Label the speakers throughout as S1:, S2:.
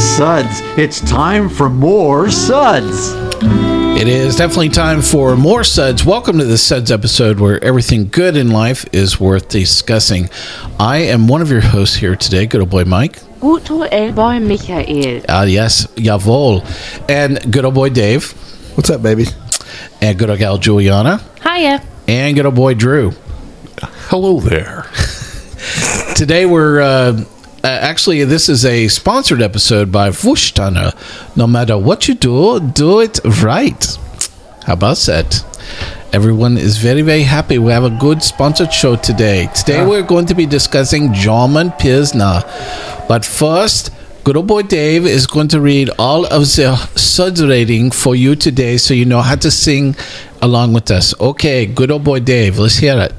S1: suds. It's time for more suds.
S2: It is definitely time for more suds. Welcome to the suds episode where everything good in life is worth discussing. I am one of your hosts here today, good old boy Mike.
S3: Guto boy Michael.
S2: Ah, yes, jawohl. And good old boy Dave.
S4: What's up, baby?
S2: And good old gal Julieanna.
S3: Hiya.
S2: And good old boy Drew.
S5: Hello there.
S2: Today we're uh, uh, actually this is a sponsored episode by Warsteiner. No matter what you do, do it right. How about that? Everyone is very very happy. We have a good sponsored show today. Today we're going to be discussing German Pilsner, but first. Good old boy Dave is going to read all of the suds rating for you today so you know how to sing along with us. Okay, good old boy Dave, let's hear it.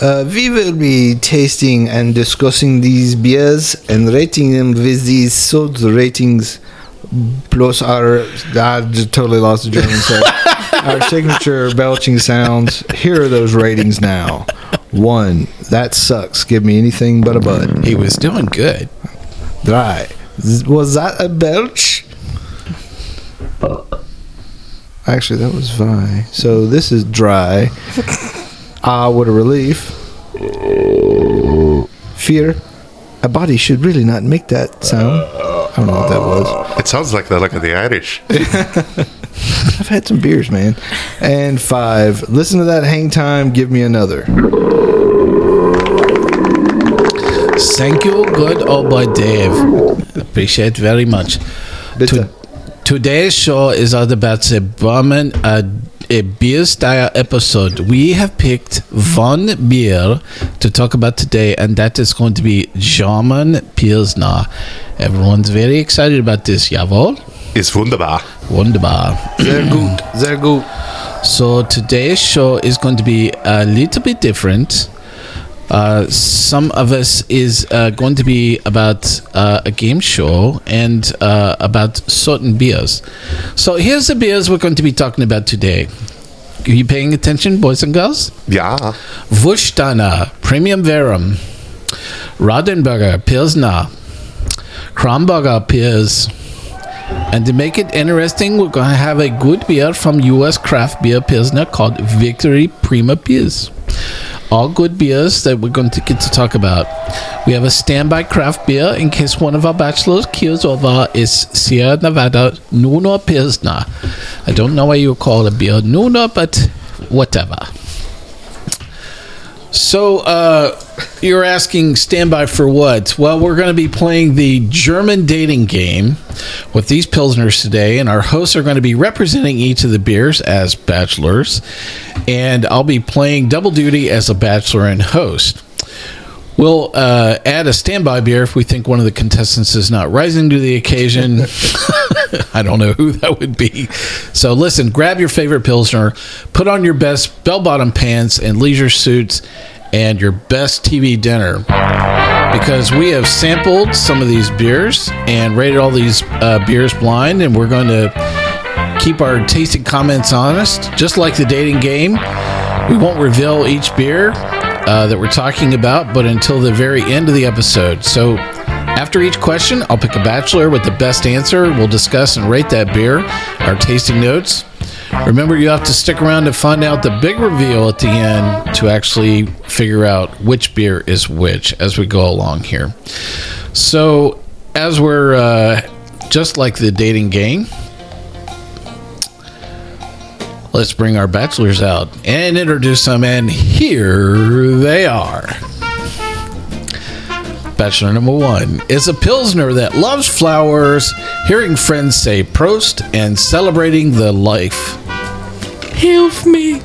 S4: Uh, we will be tasting and discussing these beers and rating them with these sod ratings plus our I just totally lost the German so our signature belching sounds. Here are those ratings now. One, that sucks. Give me anything but a bud.
S2: He was doing good.
S4: Dry. Was that a belch? Actually, that was Vi. So this is dry. Ah, what a relief. Fear. A body should really not make that sound. I don't know what that was.
S5: It sounds like that, like the Irish.
S4: I've had some beers, man. And five. Listen to that hang time. Give me another.
S2: Thank you, good old boy Dave. Appreciate very much. To- today's show is all about the Berman uh, a beer style episode. We have picked one beer to talk about today, and that is going to be German Pilsner. Everyone's very excited about this, jawohl?
S5: Ist wunderbar.
S2: Wunderbar.
S4: Sehr gut. Sehr gut.
S2: So today's show is going to be a little bit different. Uh, some of us is uh, going to be about uh, a game show and uh, about certain beers. So here's the beers we're going to be talking about today. Are you paying attention, boys and girls?
S5: Ja.
S2: Warsteiner, Premium Verum, Radeberger, Pilsner, Krombacher Pils. And to make it interesting, we're going to have a good beer from U.S. craft beer Pilsner called Victory Prima Pils. All good beers that we're going to get to talk about. We have a standby craft beer in case one of our bachelors keels over is Sierra Nevada Nooner Pilsner. I don't know why you call a beer Nooner, but whatever. So, uh, you're asking standby for what? Well, we're going to be playing the German dating game with these Pilsners today, and our hosts are going to be representing each of the beers as bachelors, and I'll be playing double duty as a bachelor and host. We'll uh, add a standby beer if we think one of the contestants is not rising to the occasion. I don't know who that would be. So listen, grab your favorite Pilsner, put on your best bell bottom pants and leisure suits, and your best TV dinner. Because we have sampled some of these beers and rated all these uh, beers blind, and we're going to keep our tasting comments honest, just like the dating game. We won't reveal each beer uh, that we're talking about, but until the very end of the episode. So, after each question, I'll pick a bachelor with the best answer. We'll discuss and rate that beer, our tasting notes. Remember, you have to stick around to find out the big reveal at the end to actually figure out which beer is which as we go along here. So, as we're uh, just like the dating game, let's bring our bachelors out and introduce them. And here they are. Bachelor number one is a Pilsner that loves flowers, hearing friends say Prost, and celebrating the life. Help me.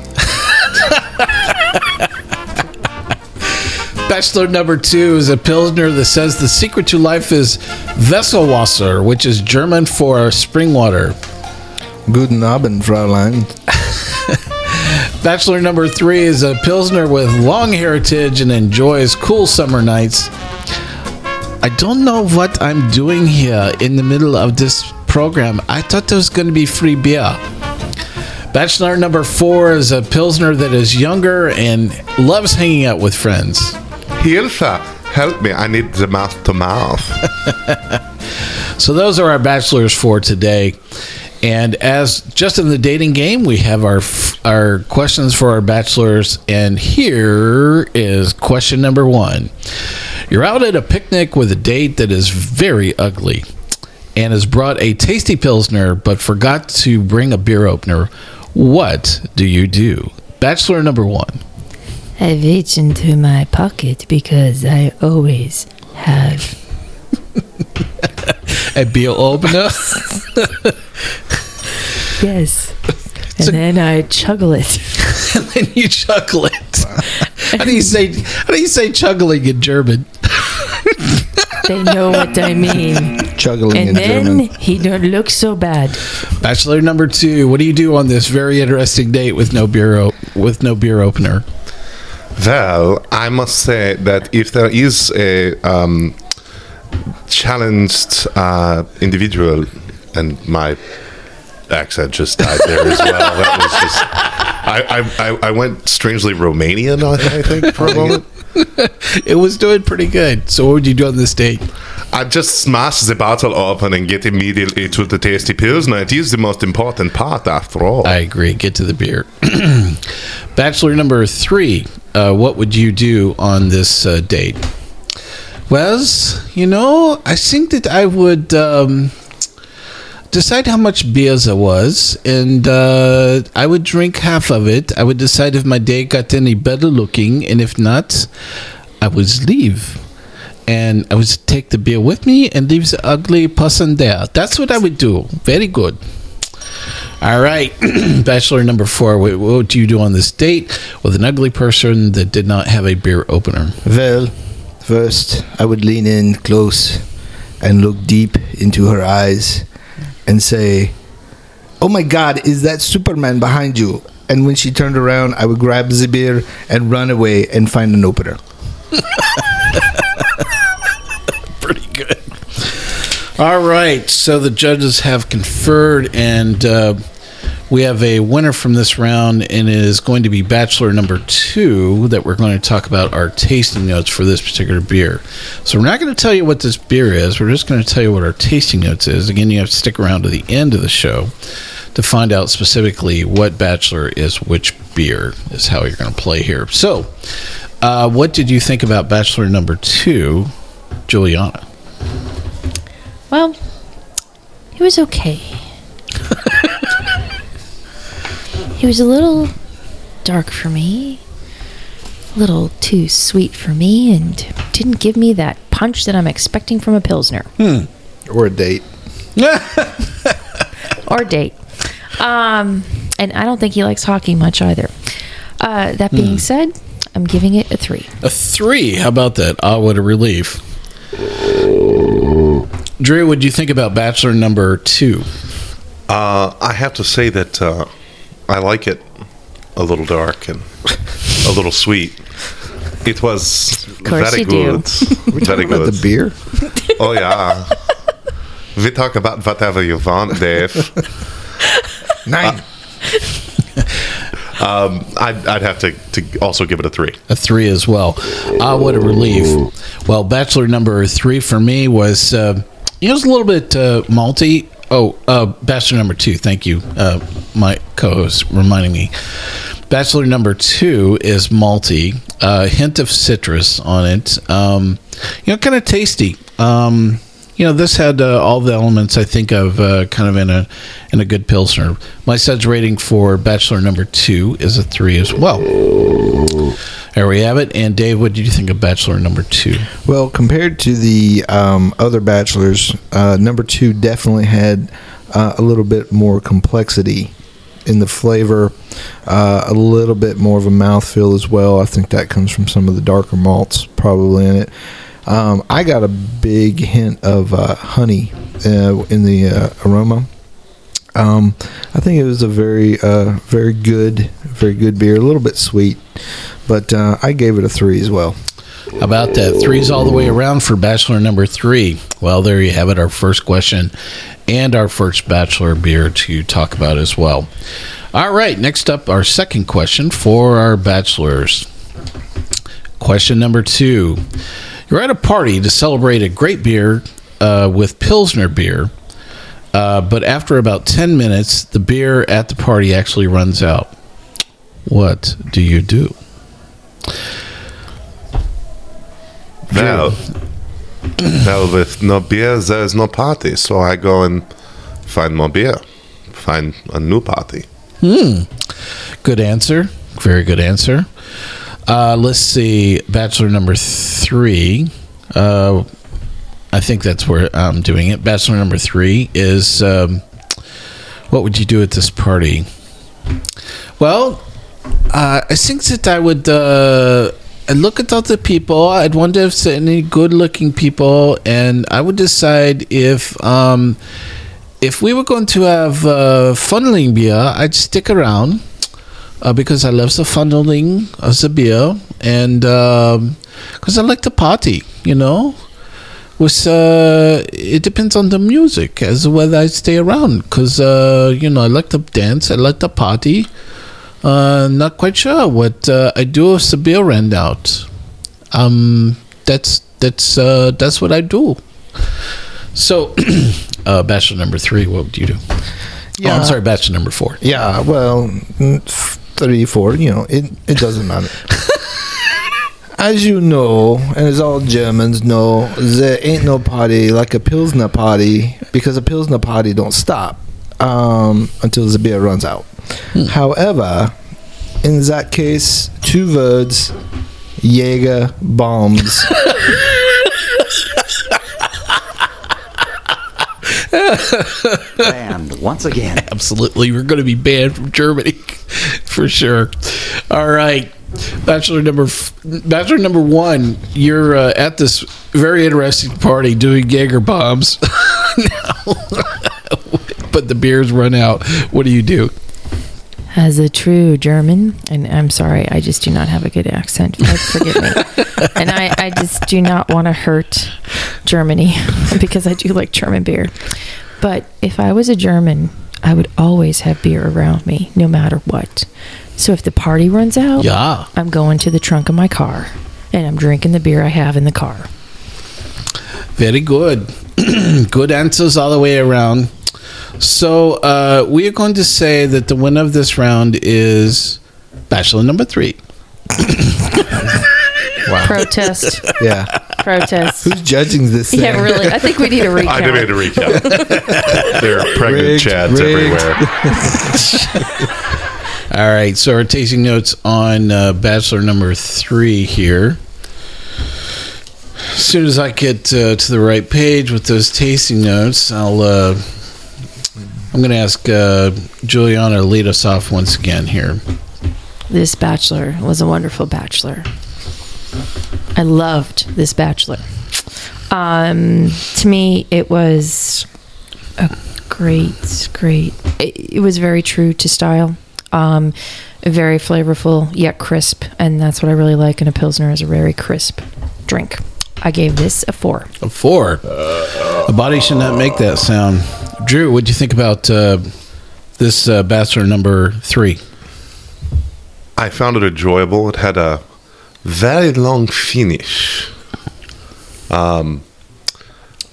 S2: Bachelor number two is a Pilsner that says the secret to life is Vesselwasser, which is German for spring water.
S4: Guten Abend, Fraulein.
S2: Bachelor number three is a Pilsner with long heritage and enjoys cool summer nights. I don't know what I'm doing here in the middle of this program. I thought there was going to be free beer. Bachelor number four is a Pilsner that is younger and loves hanging out with friends.
S5: Hilfe, help me. I need the mouth to mouth.
S2: So those are our bachelors for today. And as just in the dating game, we have our our questions for our bachelors. And here is question number one: You're out at a picnic with a date that is very ugly, and has brought a tasty pilsner, but forgot to bring a beer opener. What do you do? Bachelor number one.
S6: I reach into my pocket because I always have.
S2: A beer opener.
S6: Yes. And then I chuggle it.
S2: and then you chuckle it. How do you say? How do you say chuggling in German?
S6: They know what I mean.
S4: Chuggling in
S6: And then
S4: German.
S6: he don't look so bad.
S2: Bachelor number two. What do you do on this very interesting date with no beer o- with no beer opener?
S5: Well, I must say that if there is a um, challenged uh, individual, and my accent just died there as well. That was just. I, I, I- went strangely Romanian, I, I think, for a moment.
S2: It was doing pretty good. So what would you do on this date?
S5: I just smash the bottle open and get immediately to the tasty pills. pilsner. It is the most important part, after all.
S2: I agree. Get to the beer. Bachelor number three. Uh, what would you do on this uh, date? Well, you know, I think that I would um, decide how much beer there was, and uh, I would drink half of it. I would decide if my date got any better looking, and if not, I would leave. And I would take the beer with me and leave the ugly person there. That's what I would do. Very good. All right, Bachelor number four. What, what would you do on this date with an ugly person that did not have a beer opener?
S4: Well, first I would lean in close and look deep into her eyes and say, Oh my god, is that Superman behind you? And when she turned around, I would grab the beer and run away and find an opener.
S2: Pretty good. All right, so the judges have conferred, and uh, we have a winner from this round, and it is going to be Bachelor number two that we're going to talk about our tasting notes for this particular beer. So we're not going to tell you what this beer is. We're just going to tell you what our tasting notes is. Again, you have to stick around to the end of the show to find out specifically what Bachelor is which beer is how you're going to play here. So, uh, what did you think about Bachelor number two, Julieanna?
S6: Well, it was okay. It was a little dark for me, a little too sweet for me, and didn't give me that punch that I'm expecting from a Pilsner
S4: Or a date.
S6: or date. Um, and I don't think he likes hockey much either. Uh, that being said, I'm giving it a three.
S2: A three. How about that? Ah, what a relief. Drew, what do you think about Bachelor number two?
S5: Uh, I have to say that uh, I like it a little dark and a little sweet. It was
S6: course
S5: very
S6: you do.
S5: good. very
S4: About
S5: good.
S4: the beer?
S5: Oh yeah. we talk about whatever you want, Dave.
S4: Nine.
S5: Um, I'd, I'd have to, to also give it a three.
S2: A three as well. Ah, what a relief. Well, Bachelor number three for me was, uh, you know, it was a little bit uh, malty. Oh, uh, Bachelor number two. Thank you, uh, my co-host, reminding me. Bachelor number two is malty, a hint of citrus on it. Um, you know, kind of tasty. Um, you know, this had uh, all the elements I think of uh, kind of in a in a good pilsner. My suds rating for Bachelor number two is a three as well. There we have it. And Dave, what did you think of Bachelor number two?
S4: Well, compared to the um, other bachelors, uh, number two definitely had uh, a little bit more complexity in the flavor, uh, a little bit more of a mouthfeel as well. I think that comes from some of the darker malts probably in it. Um, I got a big hint of uh, honey uh, in the uh, aroma. Um, I think it was a very, uh, very good, very good beer. A little bit sweet, but uh, I gave it a three as well.
S2: About that? Threes all the way around for Bachelor number three. Well, there you have it, our first question and our first Bachelor beer to talk about as well. All right, next up, our second question for our Bachelors. Question number two You're at a party to celebrate a great beer uh, with Pilsner beer, uh, but after about 10 minutes, the beer at the party actually runs out. What do you do?
S5: Well, well, with no beer, there is no party. So I go and find more beer, find a new party.
S2: Good answer. Very good answer. Uh, let's see. Bachelor number three. Uh, I think that's where I'm doing it. Bachelor number three is um, what would you do at this party? Well, uh, I think that I would. I'd look at other people. I'd wonder if there are any good-looking people, and I would decide if um, if we were going to have uh, funneling beer, I'd stick around uh, because I love the funneling of the beer, and because I like to party, you know. With uh, it depends on the music as to whether I stay around because uh, you know I like to dance, I like to party. Uh, not quite sure what uh, I do beer ran out. Um, that's that's uh, that's what I do. So, uh, bachelor number three, what would you do? Oh,
S4: Yeah.
S2: I'm sorry, bachelor number four.
S4: Yeah, well, mm, three, four, you know, it, it doesn't matter. as you know, and as all Germans know, there ain't no party like a Pilsner party because a Pilsner party don't stop um, until the beer runs out. However, in that case, two words, Jaeger bombs.
S1: Banned once again.
S2: Absolutely, we're going to be banned from Germany for sure. All right, bachelor number f- bachelor number one. You're uh, at this very interesting party doing Jaeger bombs, but the beers run out. What do you do?
S6: As a true German, and I'm sorry, I just do not have a good accent. Forgive me. and I, I just do not want to hurt Germany because I do like German beer. But if I was a German, I would always have beer around me, no matter what. So if the party runs out,
S2: Yeah.
S6: I'm going to the trunk of my car and I'm drinking the beer I have in the car.
S2: Very good. good answers all the way around. So uh, we are going to say that the winner of this round is Bachelor number three.
S6: Protest.
S4: Yeah.
S6: Protest.
S4: Who's judging this thing?
S6: Yeah, really. I think we need a recap.
S5: I need a recap. there are pregnant
S4: Rigged,
S5: chads
S4: rigged.
S5: everywhere.
S2: All right, so our tasting notes on uh, Bachelor number three here. As soon as I get uh, to the right page with those tasting notes, I'll. Uh, I'm going to ask uh, Julieanna to lead us off once again here.
S6: This bachelor was a wonderful bachelor. I loved this bachelor. Um, to me, it was a great, great. It, it was very true to style. Um, very flavorful yet crisp, and that's what I really like in a pilsner is a very crisp drink. I gave this a four.
S2: A four. A body should not make that sound. Drew, what do you think about uh, this uh, Bachelor number three?
S5: I found it enjoyable. It had a very long finish. Um,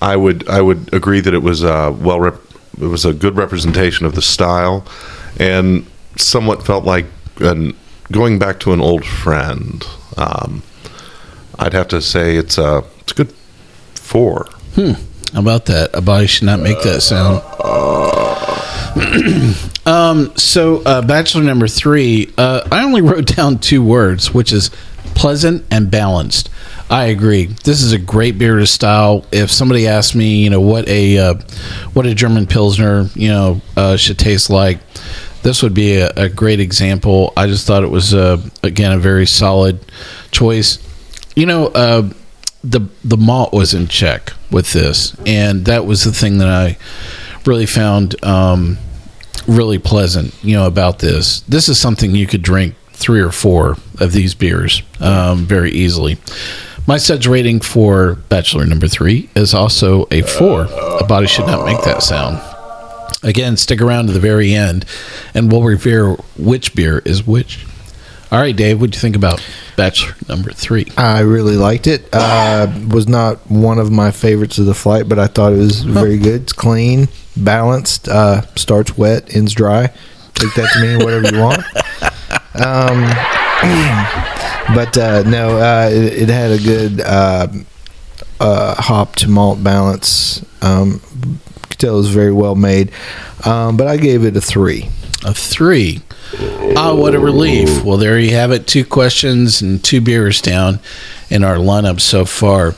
S5: I would I would agree that it was uh, well rep- it was a good representation of the style, and somewhat felt like an, going back to an old friend. Um, I'd have to say it's a it's a good four.
S2: How about that? A body should not make that sound. um, so, uh, Bachelor number three, uh, I only wrote down two words, which is pleasant and balanced. I agree. This is a great beer to style. If somebody asked me, you know, what a uh, what a German pilsner, you know, uh, should taste like, this would be a, a great example. I just thought it was uh, again a very solid choice. You know, uh, the the malt was in check with this, and that was the thing that I really found um, really pleasant. You know about this. This is something you could drink three or four of these beers um, very easily. My suds rating for Bachelor number three is also a four. A body should not make that sound. Again, stick around to the very end, and we'll reveal which beer is which. All right, Dave, what do you think about Bachelor number three?
S4: I really liked it. Uh, was not one of my favorites of the flight, but I thought it was very good. It's clean, balanced. Uh, starts wet, ends dry. Take that to mean whatever you want. Um, but uh, no, uh, it, it had a good uh, uh, hop to malt balance. Um, could tell it was very well made. Um, but I gave it a three.
S2: A three. Ah, what a relief. Well, there you have it. Two questions and two beers down in our lineup so far.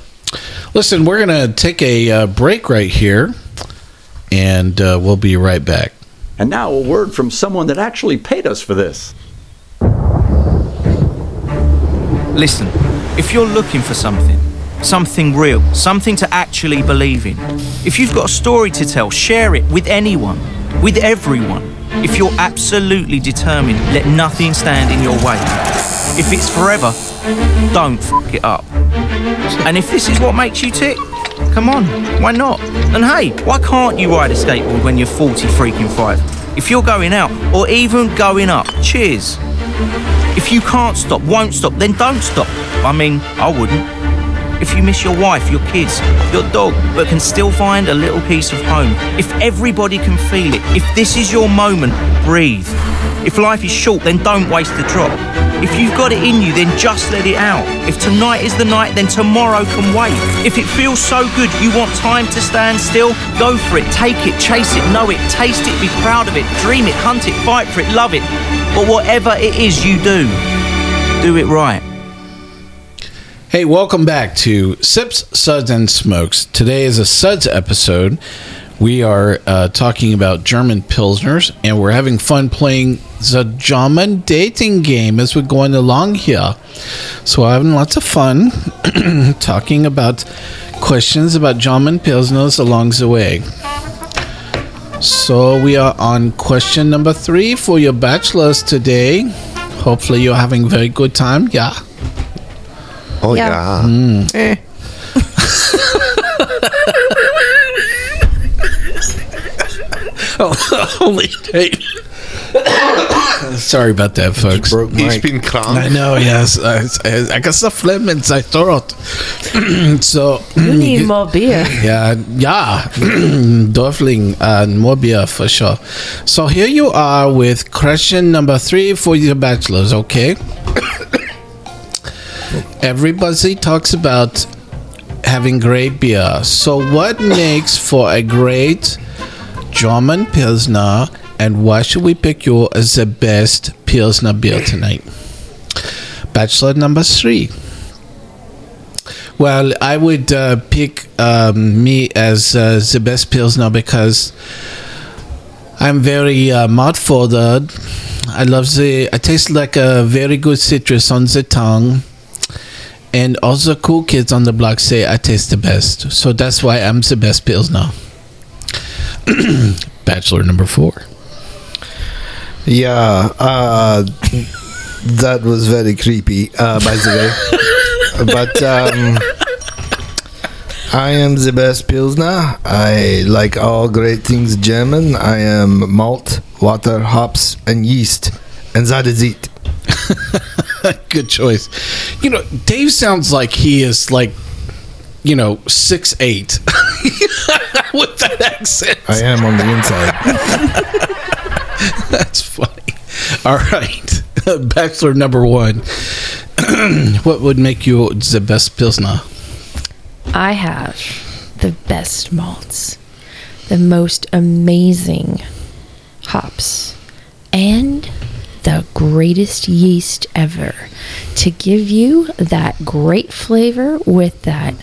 S2: Listen, we're going to take a uh, break right here, and uh, we'll be right back.
S1: And now a word from someone that actually paid us for this.
S7: Listen, if you're looking for something, something real, something to actually believe in, if you've got a story to tell, share it with anyone, with everyone. If you're absolutely determined, let nothing stand in your way. If it's forever, don't f it up. And if this is what makes you tick, come on, why not? And hey, why can't you ride a skateboard when you're 40 freaking five? If you're going out or even going up, cheers. If you can't stop, won't stop, then don't stop. I mean, I wouldn't. If you miss your wife, your kids, your dog, but can still find a little piece of home, if everybody can feel it, if this is your moment, breathe. If life is short, then don't waste the drop. If you've got it in you, then just let it out. If tonight is the night, then tomorrow can wait. If it feels so good, you want time to stand still, go for it, take it, chase it, know it, taste it, be proud of it, dream it, hunt it, fight for it, love it. But whatever it is you do, do it right.
S2: Hey, welcome back to Sips, Suds, and Smokes. Today is a Suds episode. We are uh, talking about German Pilsners, and we're having fun playing the German dating game as we're going along here. So, having lots of fun talking about questions about German Pilsners along the way. So, we are on question number three for your bachelors today. Hopefully, you're having a very good time. Yeah.
S5: Oh
S6: Yeah.
S5: yeah. Mm. Eh.
S2: Holy Dave. Sorry about that, folks.
S4: Broke
S5: He's
S4: Mike.
S5: been
S2: I know, yes. I, I, I got some phlegm in my throat. so,
S6: You mm, need more beer.
S2: yeah, yeah, Dorfling and more beer for sure. So here you are with question number three for your bachelors, okay? Everybody talks about having great beer. So what makes for a great German Pilsner and why should we pick you as the best Pilsner beer tonight? Bachelor number three. Well, I would uh, pick um, me as uh, the best Pilsner because I'm very uh, mouth forward. I love the. I taste like a very good citrus on the tongue. And all the cool kids on the block say I taste the best. So that's why I'm the best pills now. Bachelor number four.
S4: Yeah, uh, that was very creepy, uh, by the way. but um, I am the best Pilsner. I like all great things German. I am malt, water, hops, and yeast. And that is it.
S2: Good choice. You know, Dave sounds like he is like, you know, six eight with that accent.
S4: I am on the inside.
S2: That's funny. All right, Bachelor number one. what would make you the best pilsner?
S6: I have the best malts, the most amazing hops, and the greatest yeast ever to give you that great flavor with that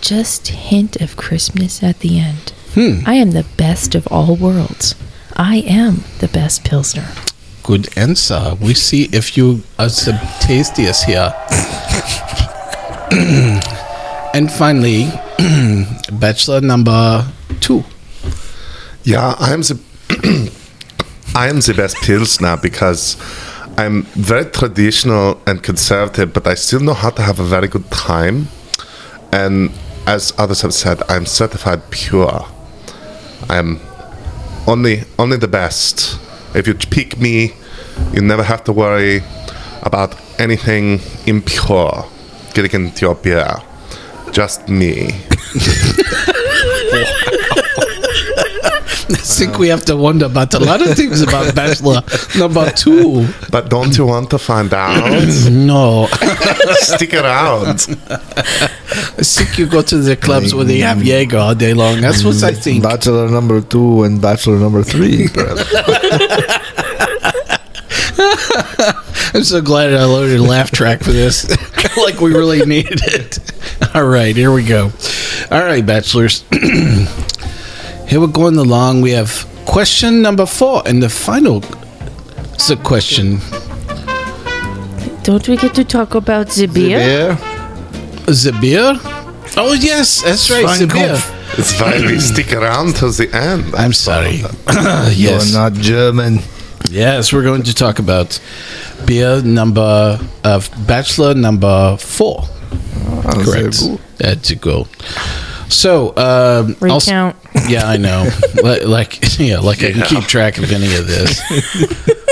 S6: just hint of crispness at the end. Hmm. I am the best of all worlds. I am the best Pilsner.
S2: Good answer. We see if you are the tastiest here. and finally, bachelor number two.
S5: Yeah, I'm the I am the best pilsner because I'm very traditional and conservative, but I still know how to have a very good time. And as others have said, I'm certified pure. I'm only only the best. If you pick me, you never have to worry about anything impure getting into your beer. Just me.
S2: I think we have to wonder about a lot of things about bachelor number two.
S5: But don't you want to find out?
S2: No,
S5: Stick around.
S2: I think you go to the clubs where they have Jaeger all day long. That's what I think.
S4: Bachelor number two and Bachelor number three.
S2: I'm so glad I loaded a laugh track for this. like we really needed it. All right, here we go. All right, bachelors. here we're going along. We have question number four, and the final the question.
S6: Don't we get to talk about the beer?
S4: yeah.
S2: The beer? Oh yes, that's right, the beer.
S5: It's why we stick around till the end.
S2: I'm sorry.
S4: You're not German.
S2: yes, we're going to talk about beer number of bachelor number four.
S4: Oh,
S2: Correct.
S4: sehr gut.
S2: That's a go. So, um, I'll
S6: Recount.
S2: Yeah, I know. like, like, yeah, like I can keep track of any of this.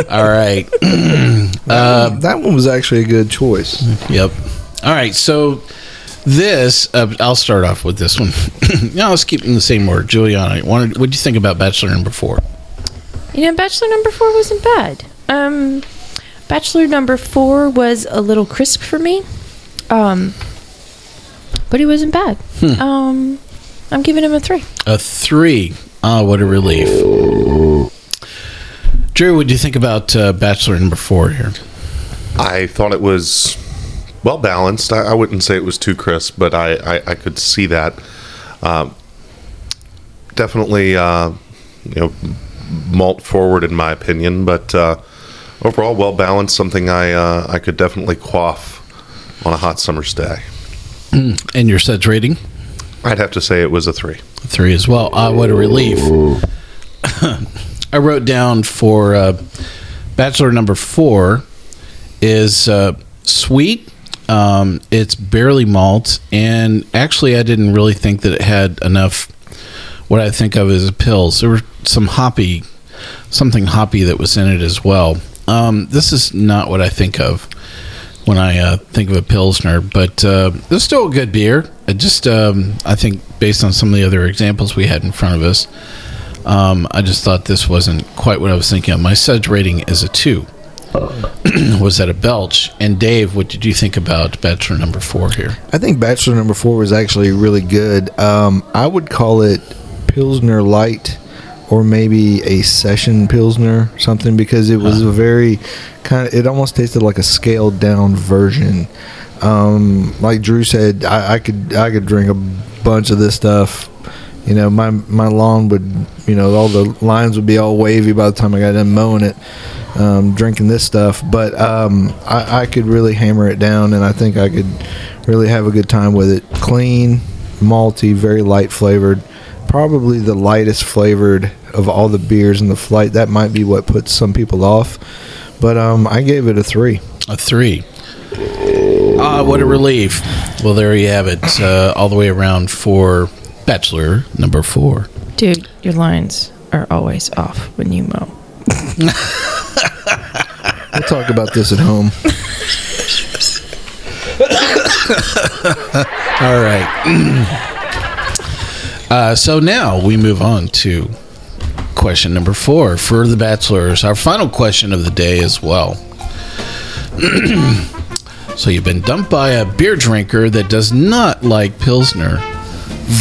S2: All right.
S4: Uh, that one was actually a good choice.
S2: Yep. All right. So this, uh, I'll start off with this one. yeah, let's keep in the same order. Julieanna, wanted what did you think about Bachelor number four?
S6: You know, Bachelor number four wasn't bad. Um, Bachelor number four was a little crisp for me. Um, but it wasn't bad. Um, I'm giving him a three.
S2: A three. Ah, what a relief. Drew, what do you think about uh, Bachelor number four here?
S5: I thought it was well balanced. I, I wouldn't say it was too crisp, but I, I, I could see that. Um, definitely, uh, you know, malt forward in my opinion, but uh, overall well balanced. Something I uh, I could definitely quaff on a hot summer's day.
S2: And your suds rating?
S5: I'd have to say it was a three.
S2: Three as well. Ah, what a relief. I wrote down for uh, Bachelor number four is uh, sweet. Um, it's barely malt, and actually, I didn't really think that it had enough. What I think of as pills. There were some hoppy, something hoppy that was in it as well. Um, this is not what I think of when I uh, think of a pilsner, but uh, it's still a good beer. It just, um, I think, based on some of the other examples we had in front of us, um, I just thought this wasn't quite what I was thinking of. My suds rating is a two. was that a belch? And Dave, what did you think about Bachelor number four here?
S4: I think Bachelor number four was actually really good. Um, I would call it Pilsner Light or maybe a session Pilsner, something, because it was a very kind of, it almost tasted like a scaled down version. Um, like Drew said, I, I could I could drink a bunch of this stuff. You know, my my lawn would, you know, all the lines would be all wavy by the time I got done mowing it, um, drinking this stuff. But um, I, I could really hammer it down, and I think I could really have a good time with it. Clean, malty, very light flavored. Probably the lightest flavored of all the beers in the flight. That might be what puts some people off. But um, I gave it a three.
S2: A three. Ah, what a relief. Well, there you have it. Uh, all the way around for Bachelor number four.
S6: Dude, your lines are always off when you mow.
S4: We'll talk about this at home.
S2: All right. uh, so now we move on to question number four for the bachelors. Our final question of the day as well. so you've been dumped by a beer drinker that does not like Pilsner.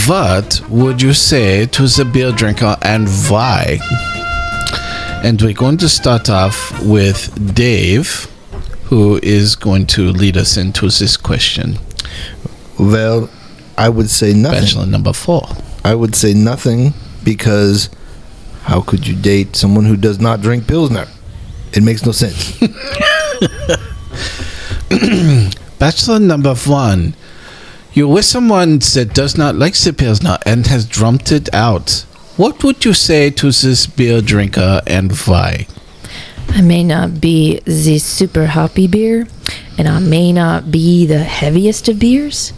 S2: What would you say to the beer drinker and why? And we're going to start off with Dave, who is going to lead us into this question.
S4: Well, I would say nothing.
S2: Bachelor number four.
S4: I would say nothing because How could you date someone who does not drink Pilsner? It makes no sense.
S2: Bachelor number one. You're with someone that does not like the Pilsner and has drummed it out. What would you say to this beer drinker and why?
S6: I may not be the super hoppy beer, and I may not be the heaviest of beers,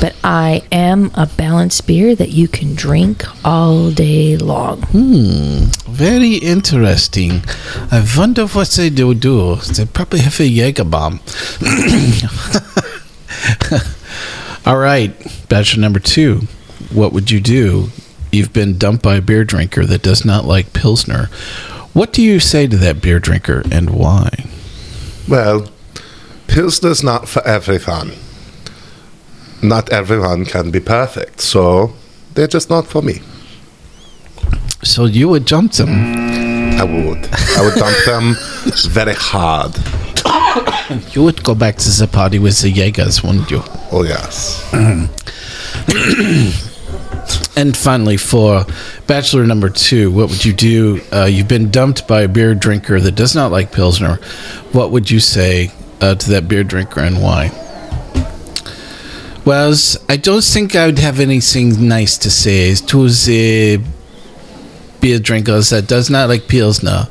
S6: but I am a balanced beer that you can drink all day long.
S2: Hmm, very interesting. I wonder what they do do. They probably have a Jaeger bomb. All right, bachelor number two. What would you do? You've been dumped by a beer drinker that does not like Pilsner. What do you say to that beer drinker and why?
S5: Well, Pilsner's not for everyone. Not everyone can be perfect, so they're just not for me.
S2: So you would jump them.
S5: I would. I would dump them very hard.
S2: You would go back to the party with the Jaegers, wouldn't you?
S5: Oh, yes.
S2: And finally, for bachelor number two, what would you do? Uh, you've been dumped by a beer drinker that does not like Pilsner. What would you say uh, to that beer drinker and why? Well, I don't think I would have anything nice to say to the beer drinkers that does not like Pilsner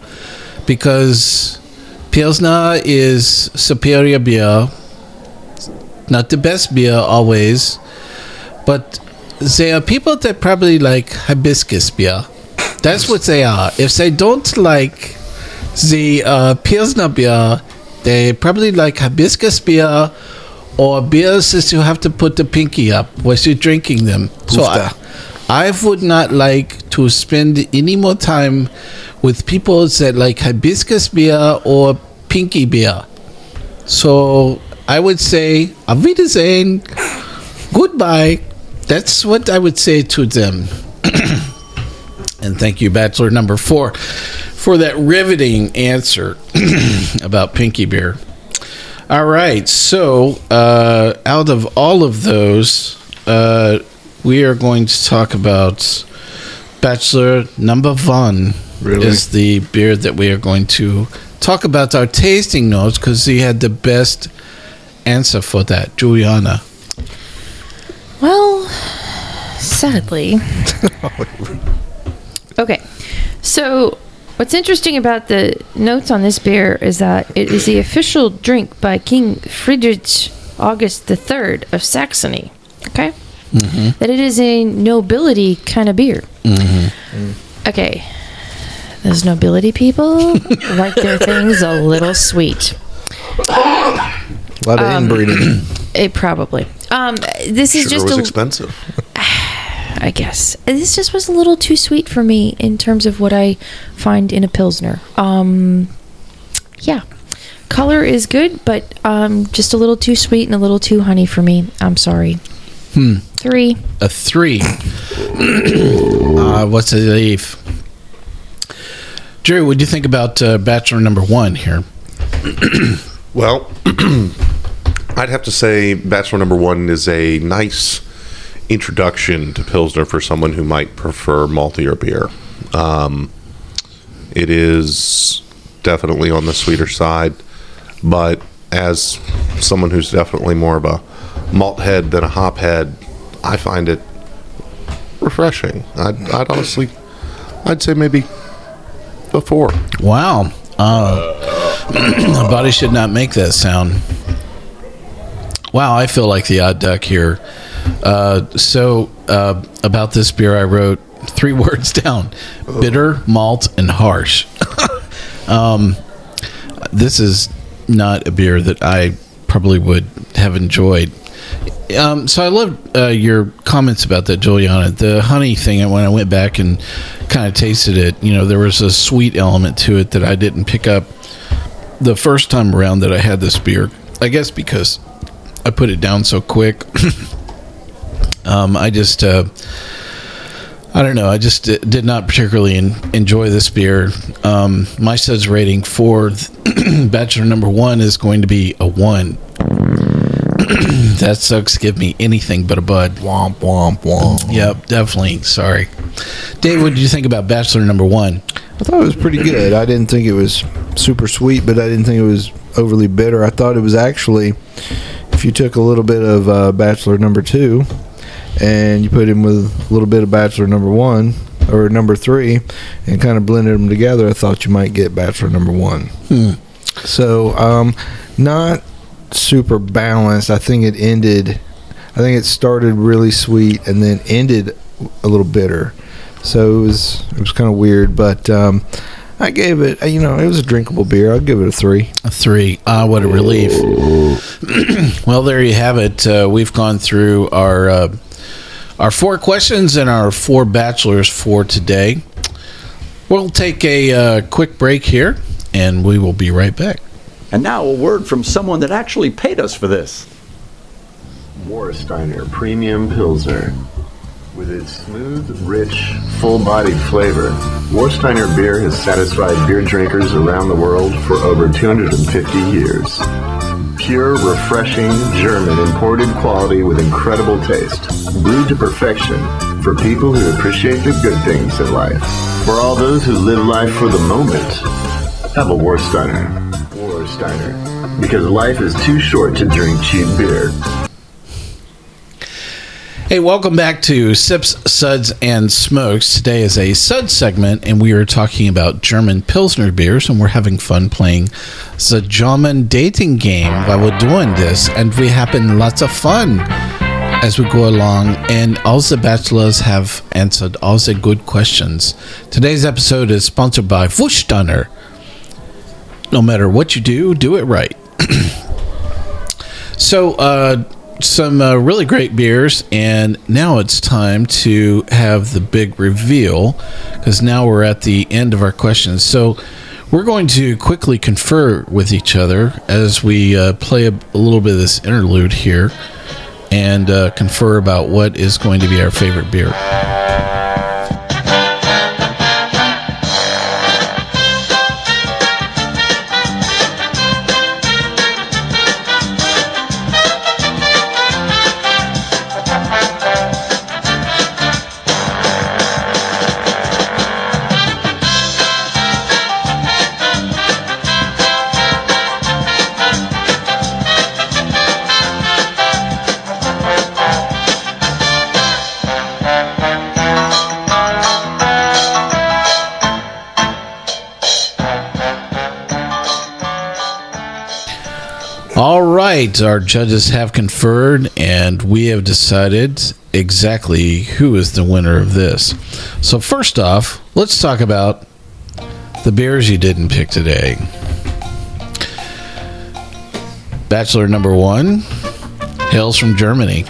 S2: because Pilsner is superior beer. Not the best beer always, but there are people that probably like hibiscus beer. That's what they are. If they don't like the uh, Pilsner beer, they probably like hibiscus beer or beers that you have to put the pinky up while you're drinking them. So I, I would not like to spend any more time with people that like hibiscus beer or pinky beer. So I would say, Auf Wiedersehen, goodbye. That's what I would say to them. and thank you, Bachelor number four, for that riveting answer about pinky beer. All right, so uh, out of all of those, uh, we are going to talk about Bachelor number one.
S4: Really?
S2: Is the beer that we are going to talk about our tasting notes because he had the best answer for that, Julieanna.
S6: Well, sadly. okay. So, what's interesting about the notes on this beer is that it is the official drink by King Friedrich August III of Saxony. Okay? That it is a nobility kind of beer. Mm. Okay. Those nobility people like their things a little sweet.
S4: A lot of um, inbreeding.
S6: It probably. Um, this is
S5: Sugar
S6: just
S5: was
S6: a,
S5: expensive.
S6: I guess this just was a little too sweet for me in terms of what I find in a pilsner. Um, yeah, color is good, but um, just a little too sweet and a little too honey for me. I'm sorry.
S2: Hmm.
S6: Three.
S2: A three. uh, what's the leaf? Jerry, what do you think about uh, Bachelor number one here?
S5: Well, I'd have to say Bachelor Number One is a nice introduction to Pilsner for someone who might prefer maltier beer. Um, it is definitely on the sweeter side, but as someone who's definitely more of a malt head than a hop head, I find it refreshing. I'd, I'd honestly, I'd say maybe a four.
S2: Wow. Uh, body should not make that sound. Wow, I feel like the odd duck here. Uh, so, uh, about this beer, I wrote three words down bitter, malt, and harsh. um, this is not a beer that I probably would have enjoyed. Um, so I loved uh, your comments about that, Julieanna. The honey thing, and when I went back and kind of tasted it, you know, there was a sweet element to it that I didn't pick up the first time around that I had this beer. I guess because I put it down so quick. um, I just, uh, I don't know. I just uh, did not particularly en- enjoy this beer. Um, my suds rating for Bachelor number one is going to be a one. That sucks. Give me anything but a bud.
S4: Womp womp womp.
S2: Yep, definitely. Sorry. Dave, what did you think about Bachelor number one?
S4: I thought it was pretty good. I didn't think it was super sweet, but I didn't think it was overly bitter. I thought it was actually, if you took a little bit of uh, Bachelor number two and you put him with a little bit of Bachelor number one or number three and kind of blended them together, I thought you might get Bachelor number one. So, um, not super balanced. I think it ended. I think it started really sweet and then ended a little bitter. So it was it was kind of weird, but um, I gave it. You know, it was a drinkable beer. I'll give it a three.
S2: A three. Ah, what a relief. well, there you have it. Uh, we've gone through our uh, our four questions and our four bachelors for today. We'll take a uh, quick break here, and we will be right back.
S1: And now a word from someone that actually paid us for this.
S8: Warsteiner Premium Pilsner. With its smooth, rich, full-bodied flavor, Warsteiner beer has satisfied beer drinkers around the world for over 250 years. Pure, refreshing, German imported quality with incredible taste. Brewed to perfection for people who appreciate the good things in life. For all those who live life for the moment, have a Warsteiner. Warsteiner. Because life is too short to drink cheap beer.
S2: Hey, welcome back to Sips, Suds, and Smokes. Today is a Sud segment, and we are talking about German Pilsner beers, and we're having fun playing the German dating game while we're doing this, and we having lots of fun as we go along, and all the bachelors have answered all the good questions. Today's episode is sponsored by Wushtunner. No matter what you do, do it right. So, uh, some uh, really great beers, and now it's time to have the big reveal because now we're at the end of our questions. So, we're going to quickly confer with each other as we uh, play a, a little bit of this interlude here and uh, confer about what is going to be our favorite beer. Right, our judges have conferred, and we have decided exactly who is the winner of this. So, first off, let's talk about the beers you didn't pick today. Bachelor number one hails from Germany.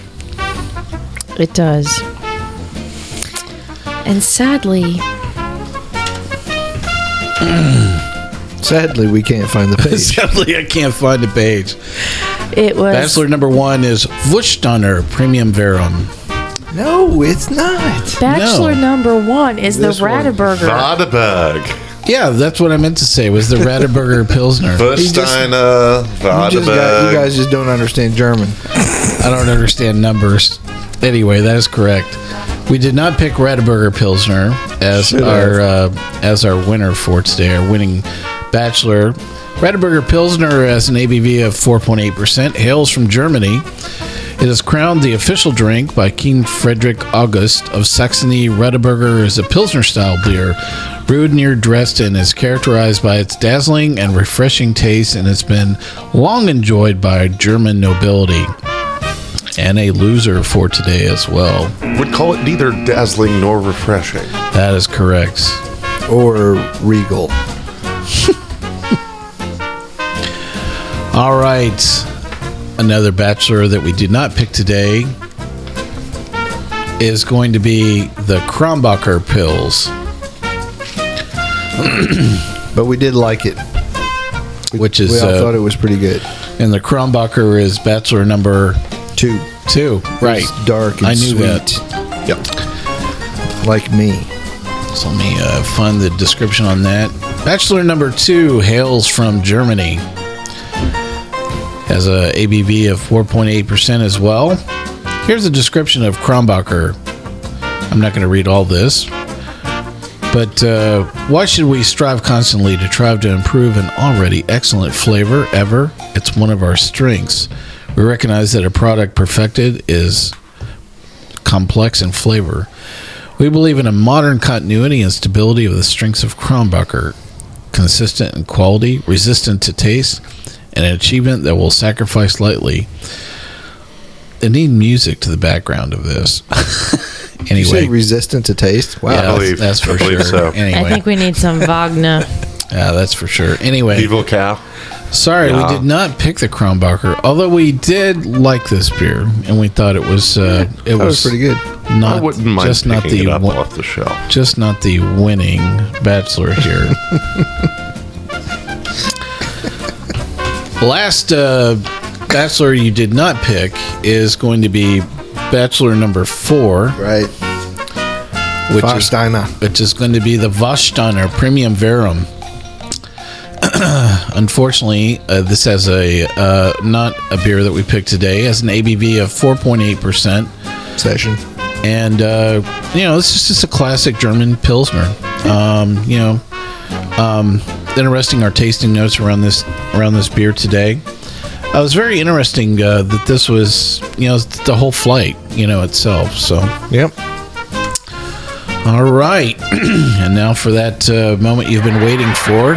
S6: It does. And sadly,
S4: Sadly, we can't find the page.
S2: Sadly, I can't find the page.
S6: It was
S2: Bachelor number one is Wushtunner Premium Verum.
S4: no, it's not.
S6: Bachelor
S2: No.
S6: number one is the
S4: This one.
S6: Radeberger.
S5: Vadeberg.
S2: Yeah, that's what I meant to say. Was the Radeberger Pilsner?
S5: Versteiner,
S4: You, just got, you
S5: Vadeberg.
S4: guys just don't understand German.
S2: I don't understand numbers. Anyway, that is correct. We did not pick Radeberger Pilsner as
S4: Should
S2: our uh, as our winner for today, our winning bachelor. Radeberger Pilsner has an ABV of 4.8%, hails from Germany. It is crowned the official drink by King Frederick August of Saxony. Radeberger is a Pilsner style beer brewed near Dresden, is characterized by its dazzling and refreshing taste, and has been long enjoyed by German nobility and a loser for today as well.
S5: Would call it neither dazzling nor refreshing.
S2: That is correct.
S4: Or Regal.
S2: All right. Another bachelor that we did not pick today is going to be the Krombacher Pils,
S4: But we did like it. We-
S2: Which is,
S4: we all
S2: uh,
S4: thought it was pretty good.
S2: and the Krombacher is bachelor number
S4: Two.
S2: two. Right.
S4: It's dark and
S2: I knew
S4: sweet.
S2: that.
S4: Yep. Like me.
S2: So let me uh, find the description on that. Bachelor number two hails from Germany. Has a ABV of 4.8% as well. Here's a description of Krombacher. I'm not going to read all this. But uh, why should we strive constantly to try to improve an already excellent flavor ever? It's one of our strengths. We recognize that a product perfected is complex in flavor. We believe in a modern continuity and stability of the strengths of Krombacher, consistent in quality, resistant to taste, an achievement that will sacrifice lightly. They need music to the background of this.
S4: You say
S2: anyway,
S4: resistant to taste? Wow.
S2: yeah, that's,
S5: believe-
S2: that's for
S5: I
S2: sure.
S5: so.
S2: Anyway,
S6: I think we need some Wagner.
S2: yeah, that's for sure. Anyway,
S5: Evil cow.
S2: Sorry,
S5: Yeah.
S2: we did not pick the Krombacher, although we did like this beer and we thought it was uh, it was,
S4: was pretty good.
S2: Not
S5: I wouldn't mind
S2: just not
S5: picking
S2: the
S5: it up
S2: win-
S5: off the shelf.
S2: just not the winning bachelor here. Last uh, bachelor you did not pick is going to be bachelor number four,
S4: Right.
S2: which is which is going to be the Warsteiner Premium Verum. Unfortunately, uh, this has a uh, not a beer that we picked today. It has an ABV of 4.8 percent,
S4: Session.
S2: and uh, you know this is just a classic German pilsner. Um, you know, um, interesting our tasting notes around this around this beer today. Uh, it was very interesting uh, that this was you know the whole flight you know itself. So
S4: Yep.
S2: all right. and now for that uh, moment you've been waiting for.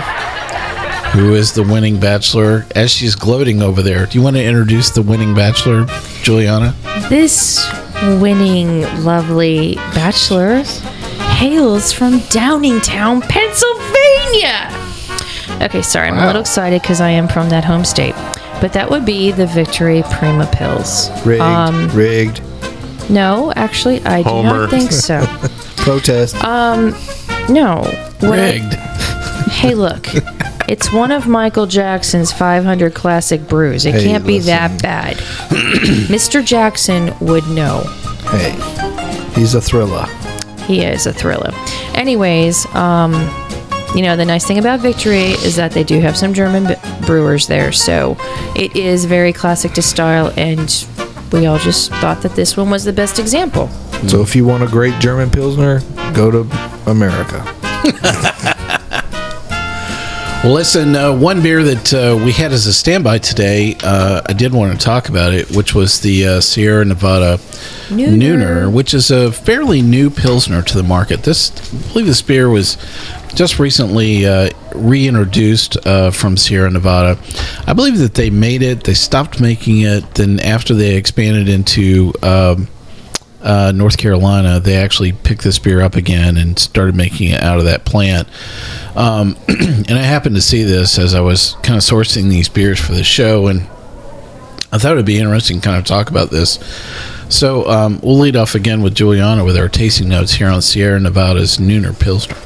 S2: Who is the winning bachelor? As she's gloating over there, do you want to introduce the winning bachelor, Julieanna?
S6: This winning, lovely bachelor hails from Downingtown, Pennsylvania. Okay, sorry, I'm a little excited because I am from that home state. But that would be the Victory Prima Pils.
S4: Rigged.
S6: Um,
S4: rigged.
S6: no, actually, I do
S5: Homer.
S6: not think so.
S4: Protest.
S6: Um, No.
S2: Rigged.
S6: hey, look. It's one of Michael Jackson's 500 classic brews. It
S4: Hey,
S6: can't be
S4: listen.
S6: that bad. Mr. Jackson would know.
S4: hey. He's a thriller.
S6: He is a thriller. Anyways, um, you know, the nice thing about Victory is that they do have some German b- brewers there. So it is very classic to style, and we all just thought that this one was the best example.
S4: So if you want a great German Pilsner, go to America.
S2: Well, listen, uh, one beer that uh, we had as a standby today, uh, I did want to talk about it, which was the uh, Sierra Nevada
S6: Nooner.
S2: Nooner, which is a fairly new Pilsner to the market. This, I believe this beer was just recently uh, reintroduced uh, from Sierra Nevada. I believe that they made it, they stopped making it, then after they expanded into. Um, uh, North Carolina, they actually picked this beer up again and started making it out of that plant. Um, and I happened to see this as I was kind of sourcing these beers for the show, and I thought it would be interesting to kind of talk about this. So um, we'll lead off again with Julieanna with our tasting notes here on Sierra Nevada's Nooner Pilsner.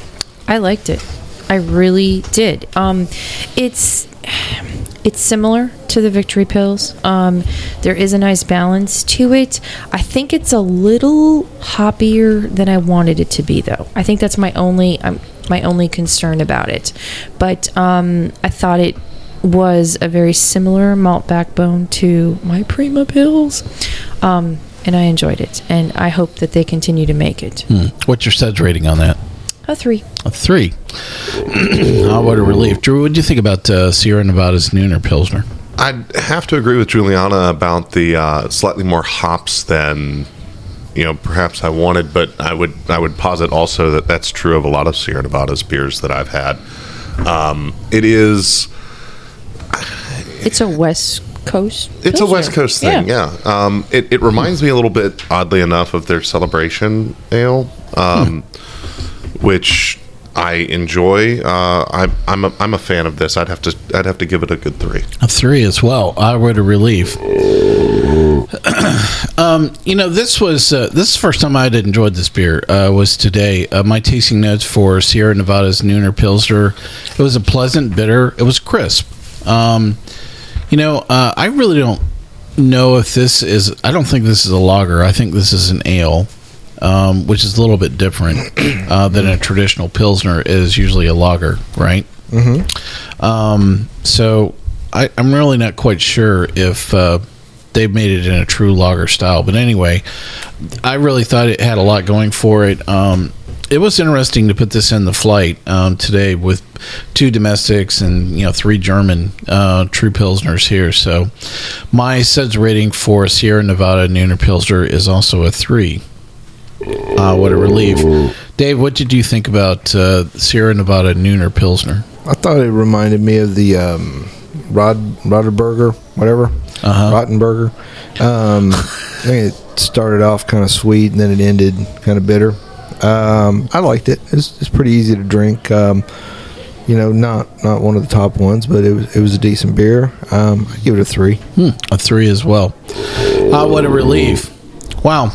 S6: I liked it. I really did. Um, it's it's similar to the Victory Pils. Um, there is a nice balance to it. I think it's a little hoppier than I wanted it to be, though. I think that's my only um, my only concern about it. But um, I thought it was a very similar malt backbone to my Prima Pils, um, and I enjoyed it. And I hope that they continue to make it.
S2: Hmm. What's your suds rating on that?
S6: A three.
S2: A three. Oh, what a relief. Drew, what do you think about uh, Sierra Nevada's Nooner Pilsner?
S5: I'd have to agree with Julieanna about the uh, slightly more hops than you know perhaps I wanted, but I would I would posit also that that's true of a lot of Sierra Nevada's beers that I've had. Um, it is
S6: It's a West Coast.
S5: it's a West Coast thing, yeah. Um, it it reminds me a little bit, oddly enough, of their Celebration Ale, um, which I enjoy. Uh, I, I'm a, I'm a fan of this. I'd have to I'd have to give it a good three.
S2: A three as well. I would a relief. um, you know, this was uh, this is the first time I'd enjoyed this beer. Uh, was today. Uh, my tasting notes for Sierra Nevada's Nooner Pilsner. It was a pleasant bitter. It was crisp. Um, you know, uh, I really don't know if this is. I don't think this is a lager. I think this is an ale. Um, which is a little bit different uh, than a traditional pilsner is usually a lager, right? Um, so I, I'm really not quite sure if uh, they've made it in a true lager style. But anyway, I really thought it had a lot going for it. Um, it was interesting to put this in the flight um, today with two domestics and you know three German uh, true pilsners here. So my suds rating for Sierra Nevada Nooner Pilsner is also a three. Uh, what a relief, Dave! What did you think about uh, Sierra Nevada Nooner Pilsner?
S4: I thought it reminded me of the um, Rod Roderburger, whatever,
S2: Uh-huh.
S4: Rottenberger. Um, I think it started off kind of sweet and then it ended kind of bitter. Um, I liked it. It's, it's pretty easy to drink. Um, you know, not not one of the top ones, but it was it was a decent beer. Um, I give it a three.
S2: Hmm, a three as well. Ah, what a relief! Wow,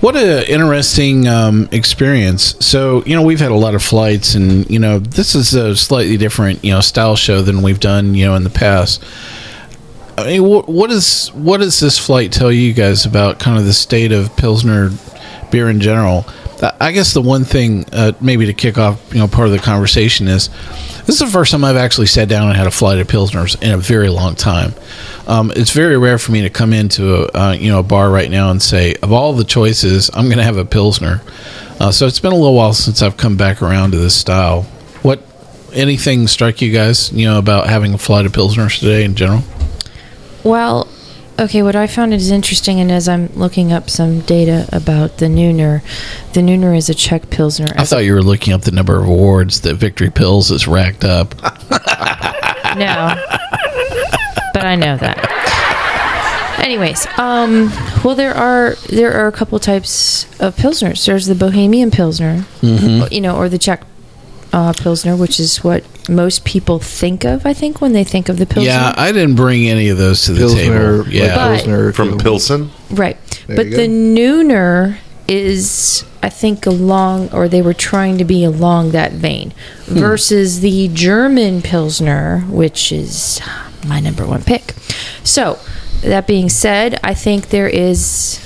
S2: what an interesting um, experience. So you know we've had a lot of flights, and you know this is a slightly different you know style show than we've done you know in the past. I mean, what, what is what does this flight tell you guys about kind of the state of Pilsner beer in general? I- I guess the one thing, uh, maybe to kick off, you know, part of the conversation is this is the first time I've actually sat down and had a flight of pilsners in a very long time. Um, it's very rare for me to come into a uh, you know a bar right now and say, of all the choices, I'm going to have a pilsner. Uh, so it's been a little while since I've come back around to this style. What anything strike you guys, you know, about having a flight of pilsners today in general?
S6: Well, okay, what I found is interesting, and as I'm looking up some data about the Nooner, the Nooner is a Czech Pilsner.
S2: I thought you were looking up the number of awards that Victory Pils has racked up.
S6: No. but I know that. Anyways, um, well, there are there are a couple types of pilsners. There's the Bohemian Pilsner,
S2: Mhm.
S6: you know, or the Czech uh, Pilsner, which is what most people think of. I think when they think of the Pilsner.
S2: Yeah, I didn't bring any of those to the
S4: Pilsner,
S2: table. Yeah,
S6: But-
S4: Pilsner,
S5: From. Pilsen?
S6: Right.
S4: There
S6: but the
S4: go.
S6: Nooner is, I think, along, or they were trying to be along that vein,
S4: Hmm.
S6: versus the German Pilsner, which is my number one pick. So, that being said, I think there is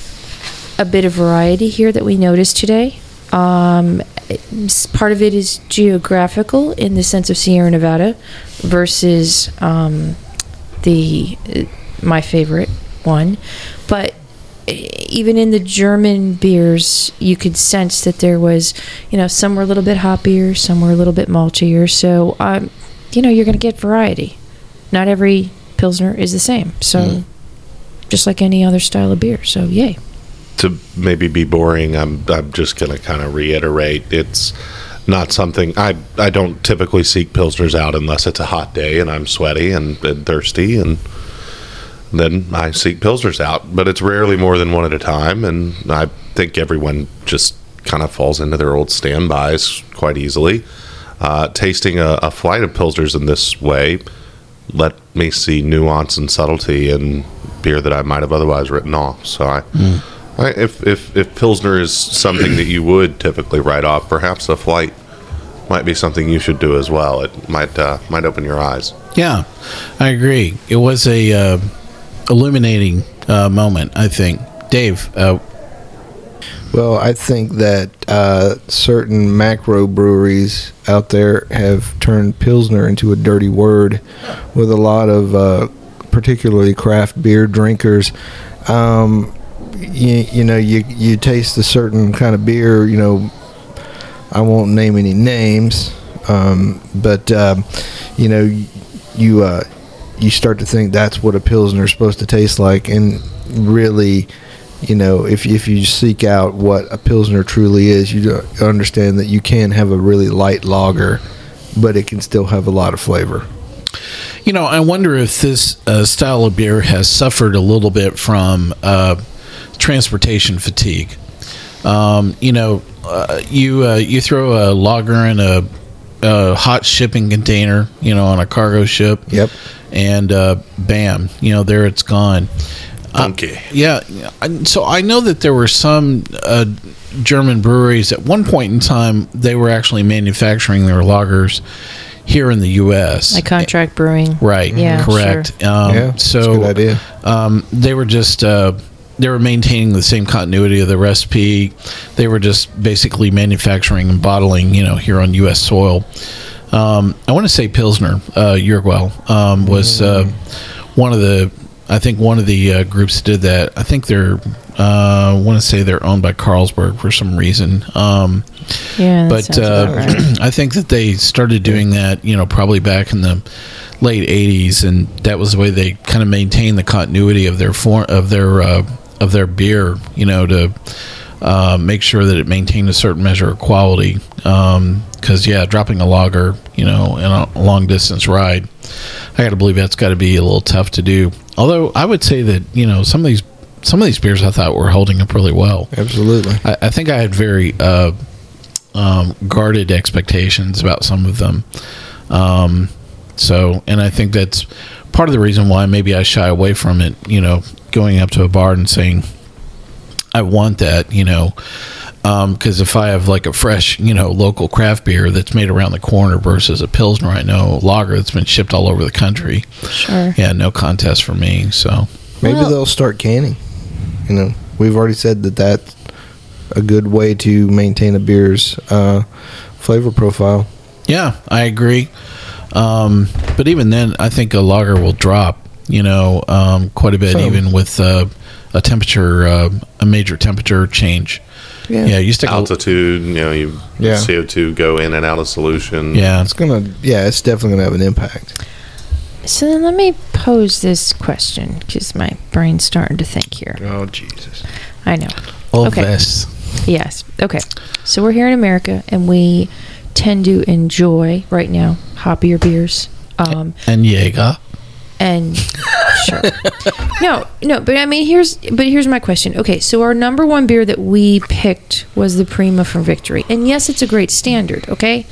S6: a bit of variety here that we noticed today. Um, it's- part of it is geographical in the sense of Sierra Nevada versus um, the uh, my favorite one, but e- even in the German beers, you could sense that there was, you know, some were a little bit hoppier, some were a little bit maltier. So, um, you know, you're going to get variety. Not every pilsner is the same. So, just like any other style of beer. So, yay.
S5: To maybe be boring, I'm I'm just going to kind of reiterate it's not something I I don't typically seek pilsners out unless it's a hot day and I'm sweaty and, and thirsty and then I seek pilsners out, but it's rarely more than one at a time and I think everyone just kind of falls into their old standbys quite easily. Uh, tasting a, a flight of pilsners in this way let me see nuance and subtlety in beer that I might have otherwise written off. So I, I if, if if pilsner is something that you would typically write off, perhaps a flight might be something you should do as well. It might uh, might open your eyes.
S2: yeah, I agree. It was a uh, illuminating uh, moment. I think, Dave. Uh,
S4: Well, I think that uh, certain macro breweries out there have turned Pilsner into a dirty word with a lot of uh, particularly craft beer drinkers. Um, you, you know, you, you taste a certain kind of beer, you know, I won't name any names, um, but, um, you know, you, uh, you start to think that's what a Pilsner is supposed to taste like, and really you know, if if you seek out what a pilsner truly is, you understand that you can have a really light lager, but it can still have a lot of flavor.
S2: You know, I wonder if this uh, style of beer has suffered a little bit from uh, transportation fatigue. Um, you know, uh, you uh, you throw a lager in a, a hot shipping container, you know, on a cargo ship.
S4: Yep.
S2: And uh, bam, you know, there it's gone. Uh,
S5: Funky.
S2: yeah. So I know that there were some uh, German breweries at one point in time they were actually manufacturing their lagers here in the U.S.
S6: Like contract brewing.
S2: Right.
S6: Yeah,
S2: Correct.
S6: sure.
S2: Um,
S4: Yeah, that's a
S2: so
S4: good idea.
S2: Um, they were just uh, they were maintaining the same continuity of the recipe. They were just basically manufacturing and bottling, you know, here on U.S. soil. Um, I want to say Pilsner, uh, Urquell, um, was uh, one of the. I think one of the uh, groups that did that. I think they're. Uh, I want to say they're owned by Carlsberg for some reason. Um,
S6: Yeah, that
S2: but uh,
S6: right.
S2: I think that they started doing that, you know, probably back in the late '80s, and that was the way they kind of maintained the continuity of their form of their uh, of their beer, you know, to uh, make sure that it maintained a certain measure of quality. Because yeah, dropping a lager, you know, in a long distance ride, I got to believe that's got to be a little tough to do. Although I would say that you know some of these some of these beers I thought were holding up really well.
S4: Absolutely.
S2: I, I think I had very uh, um, guarded expectations about some of them. Um, so, and I think that's part of the reason why maybe I shy away from it. You know, going up to a bar and saying, "I want that," you know, because if I have like a fresh, you know, local craft beer that's made around the corner versus a pilsner I know lager that's been shipped all over the country,
S6: Sure.
S2: yeah, no contest for me. So,
S4: Maybe
S6: Well-
S4: they'll start canning. You know, we've already said that that's a good way to maintain a beer's uh, flavor profile.
S2: Yeah, I agree. Um, but even then, I think a lager will drop. You know, um, quite a bit,
S4: Some.
S2: even with uh, a temperature, uh, a major temperature change.
S4: Yeah.
S2: Yeah, you stick a,
S5: Altitude, you know, you
S4: Yeah.
S5: CO2 go in and out of solution.
S2: yeah,
S4: It's gonna, yeah, it's definitely gonna have an impact.
S6: So then let me pose this question because my brain's starting to think here.
S4: Oh Jesus!
S6: I know.
S2: all
S6: okay.
S2: vests.
S6: Yes. Okay. So we're here in America and we tend to enjoy right now hoppier beers. Um,
S2: and Jaeger.
S6: And sure. No, no, but I mean here's but here's my question. Okay, so our number one beer that we picked was the Prima from Victory. And yes, it's a great standard, okay?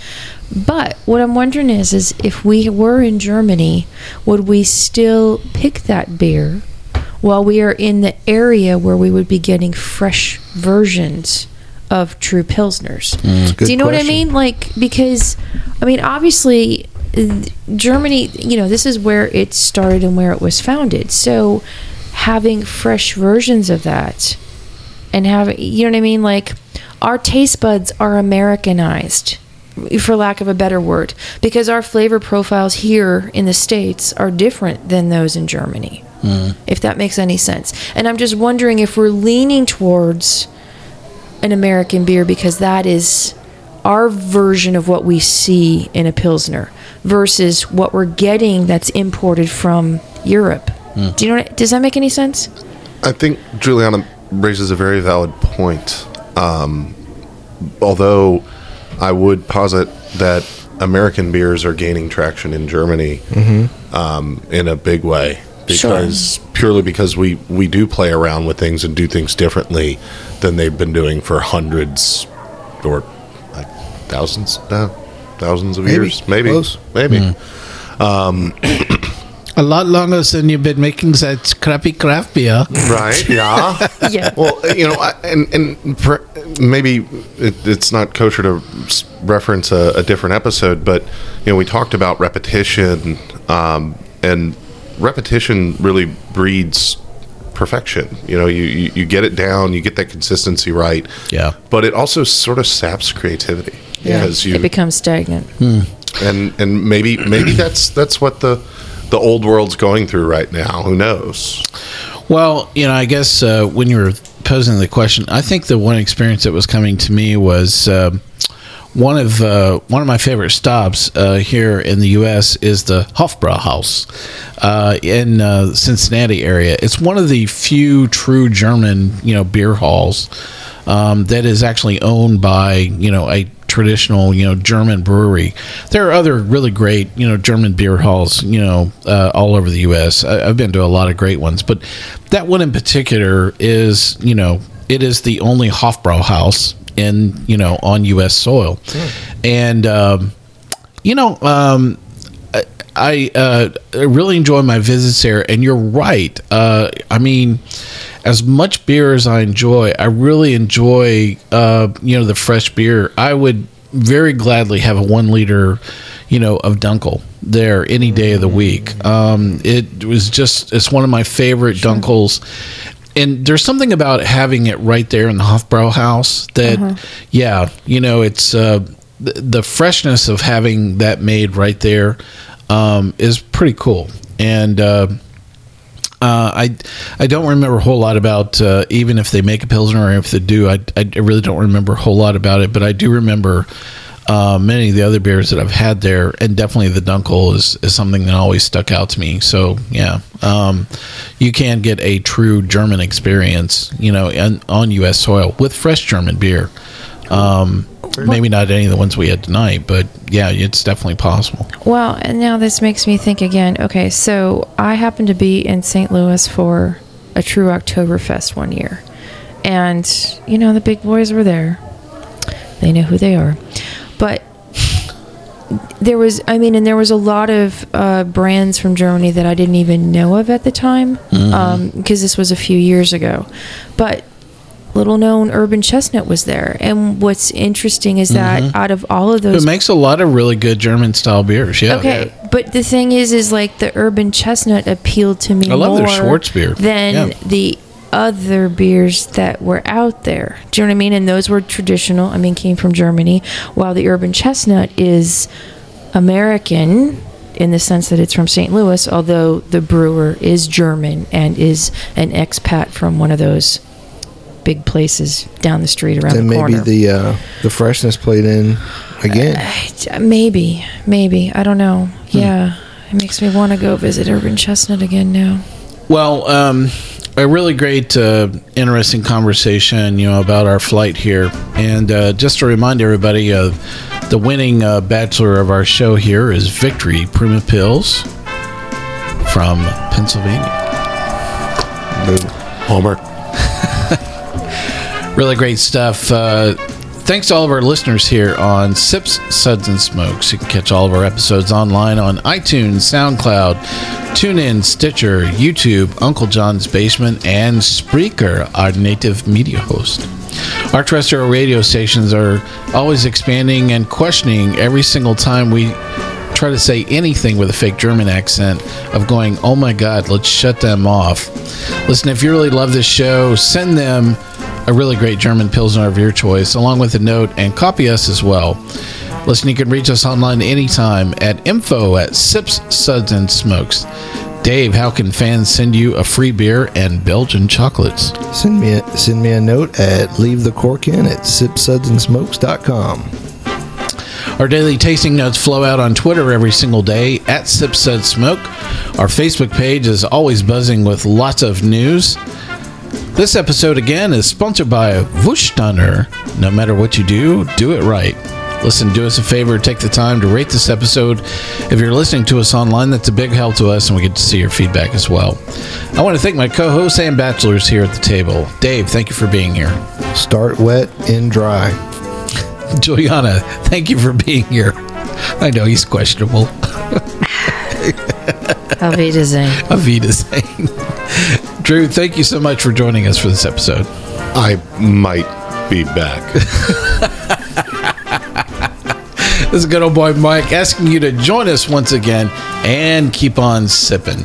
S6: But what I'm wondering is is if we were in Germany, would we still pick that beer while we are in the area where we would be getting fresh versions of true pilsners?
S4: Good
S6: Do you know what I mean? Like because I mean obviously Germany, you know, this is where it started and where it was founded. So having fresh versions of that and having you know what I mean like our taste buds are Americanized for lack of a better word because our flavor profiles here in the states are different than those in Germany. Mm-hmm. If that makes any sense. And I'm just wondering if we're leaning towards an American beer because that is our version of what we see in a Pilsner versus what we're getting that's imported from Europe. Do you know what, does that make any sense?
S5: I think Julieanna raises a very valid point. Um, although I would posit that American beers are gaining traction in Germany um, in a big way because purely because we we do play around with things and do things differently than they've been doing for hundreds or like thousands now thousands of
S4: Maybe.
S5: years maybe
S4: Close.
S5: maybe
S2: A lot longer than you've been making such crappy craft beer.
S5: right yeah
S6: Yeah.
S5: Well, you know, I- and and per, maybe it, it's not kosher to reference a, a different episode, but you know, we talked about repetition, um, and repetition really breeds perfection. You know, you, you you get it down, you get that consistency right.
S2: Yeah.
S5: but it also sort of saps creativity because you
S6: it becomes stagnant.
S5: and and maybe maybe that's that's what the the old world's going through right now. Who knows?
S2: Well, you know, I guess uh, when you were posing the question, I think the one experience that was coming to me was um one of uh, one of my favorite stops uh, here in the U.S. is the Hofbrauhaus uh, in uh, Cincinnati area. It's one of the few true German, you know, beer halls um, that is actually owned by you know a traditional you know German brewery. There are other really great you know German beer halls you know uh, all over the U.S. I, I've been to a lot of great ones, but that one in particular is you know it is the only Hofbrauhaus in you know on U.S. soil, and um, you know. Um, I- uh, really enjoy my visits there, and you're right. Uh, I mean, as much beer as I enjoy, I really enjoy uh, you know the fresh beer. I would very gladly have a one liter, you know, of Dunkel there any day of the week. Um, it was just it's one of my favorite Dunkels. And there's something about having it right there in the Hofbrauhaus that, yeah, you know, it's uh, the, the freshness of having that made right there um, is pretty cool. And uh, uh, I I don't remember a whole lot about uh, even if they make a pilsner or if they do. I, I really don't remember a whole lot about it, but I do remember uh, many of the other beers that I've had there, and definitely the Dunkel is, is something that always stuck out to me. So yeah, um, you can get a true German experience, you know, on, on U.S. soil with fresh German beer. Um, maybe not any of the ones we had tonight, but yeah, it's definitely possible.
S6: Well, and now this makes me think again. Okay, so I happened to be in St. Louis for a true Oktoberfest one year. And, you know, the big boys were there. They know who they are. But there was, I mean, and there was a lot of uh, brands from Germany that I didn't even know of at the time because this was a few years ago. But little known urban chestnut was there. And what's interesting is that mm-hmm. out of all of those
S2: It makes a lot of really good German style beers. Yeah.
S6: Okay, but the thing is, is like the urban chestnut appealed to me
S2: I love their
S6: more
S2: Schwarzbier.
S6: than
S2: Yeah.
S6: the other beers that were out there. Do you know what I mean? And those were traditional. I mean, came from Germany, while the urban chestnut is American in the sense that it's from St. Louis, although the brewer is German and is an expat from one of those big places down the street around
S4: Then
S6: the
S4: maybe
S6: corner.
S4: the uh, the freshness played in again.
S6: Maybe, maybe. I don't know.
S2: Hmm.
S6: Yeah. It makes me want to go visit Urban Chestnut again now.
S2: Well, um, a really great, uh, interesting conversation, you know, about our flight here, and uh, just to remind everybody, uh, the winning uh, bachelor of our show here is Victory Prima Pils from Pennsylvania.
S5: Homer.
S2: Really great stuff. Uh, thanks to all of our listeners here on Sips, Suds, and Smokes. You can catch all of our episodes online on iTunes, SoundCloud, TuneIn, Stitcher, YouTube, Uncle John's Basement, and Spreaker, our native media host. Our terrestrial radio stations are always expanding and questioning every single time we try to say anything with a fake German accent of going, oh my God, let's shut them off. Listen, if you really love this show, send them a really great German Pilsner of your choice, along with a note, and copy us as well. Listen, you can reach us online anytime at info at Sips, Suds, and Smokes. Dave, how can fans send you a free beer and Belgian chocolates?
S4: Send me a, send me a note at leave the cork in at sipsudsandsmokes.com.
S2: Our daily tasting notes flow out on Twitter every single day at Sip Sud Smoke. Our Facebook page is always buzzing with lots of news. This episode again is sponsored by Wushstunner. No matter what you do, do it right. Listen, do us a favor, take the time to rate this episode. If you're listening to us online, that's a big help to us, and we get to see your feedback as well. I want to thank my co hosts and bachelors here at the table. Dave, thank you for being here.
S4: Start wet, end dry.
S2: Julieanna, thank you for being here. I know he's questionable.
S6: Auf Wiedersehen.
S2: Avita saying. Drew, thank you so much for joining us for this episode.
S5: I might be back.
S2: This is good old boy Mike asking you to join us once again and keep on sipping.